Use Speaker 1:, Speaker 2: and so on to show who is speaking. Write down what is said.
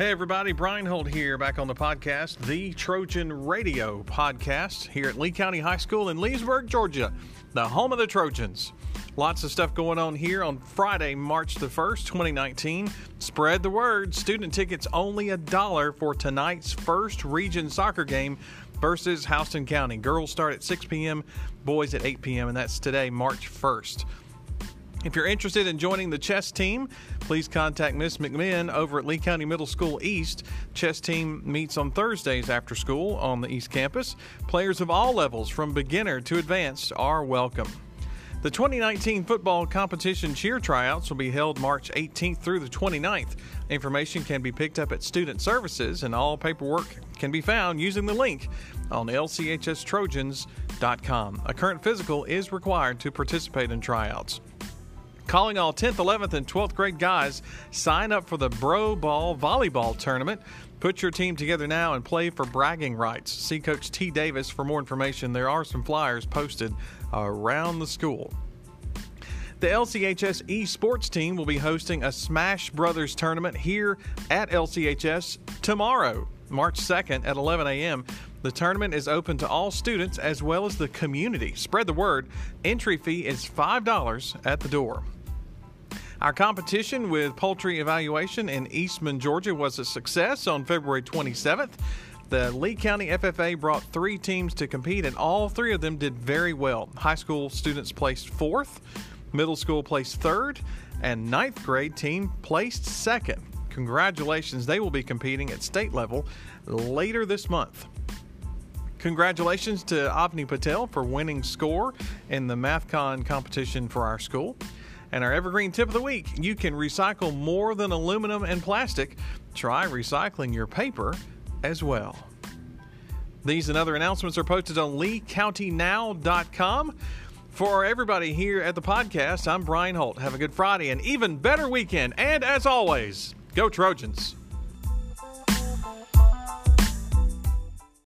Speaker 1: Hey, everybody, Brian Holt here, back on the podcast, the Trojan Radio podcast here at Lee County High School in Leesburg, Georgia, the home of the Trojans. Lots of stuff going on here on Friday, March the 1st, 2019. Spread the word. Student tickets only a dollar for tonight's first region soccer game versus Houston County. Girls start at 6 p.m., boys at 8 p.m., and that's today, March 1st. If you're interested in joining the chess team, please contact Miss McMinn over at Lee County Middle School East. Chess team meets on Thursdays after school on the East Campus. Players of all levels, from beginner to advanced, are welcome. The 2019 football competition cheer tryouts will be held March 18th through the 29th. Information can be picked up at Student Services, and all paperwork can be found using the link on lchstrojans.com. A current physical is required to participate in tryouts. Calling all 10th, 11th, and 12th grade guys, sign up for the Bro Ball Volleyball Tournament. Put your team together now and play for bragging rights. See Coach T. Davis for more information. There are some flyers posted around the school. The LCHS esports team will be hosting a Smash Brothers tournament here at LCHS tomorrow, March 2nd at 11 a.m. The tournament is open to all students as well as the community. Spread the word. Entry fee is $5 at the door. Our competition with poultry evaluation in Eastman, Georgia was a success on February 27th. The Lee County FFA brought three teams to compete, and all three of them did very well. High school students placed fourth, middle school placed third, and ninth grade team placed second. Congratulations, they will be competing at state level later this month. Congratulations to Avni Patel for winning score in the MathCon competition for our school. And our evergreen tip of the week you can recycle more than aluminum and plastic. Try recycling your paper as well. These and other announcements are posted on leecountynow.com. For everybody here at the podcast, I'm Brian Holt. Have a good Friday and even better weekend. And as always, go Trojans.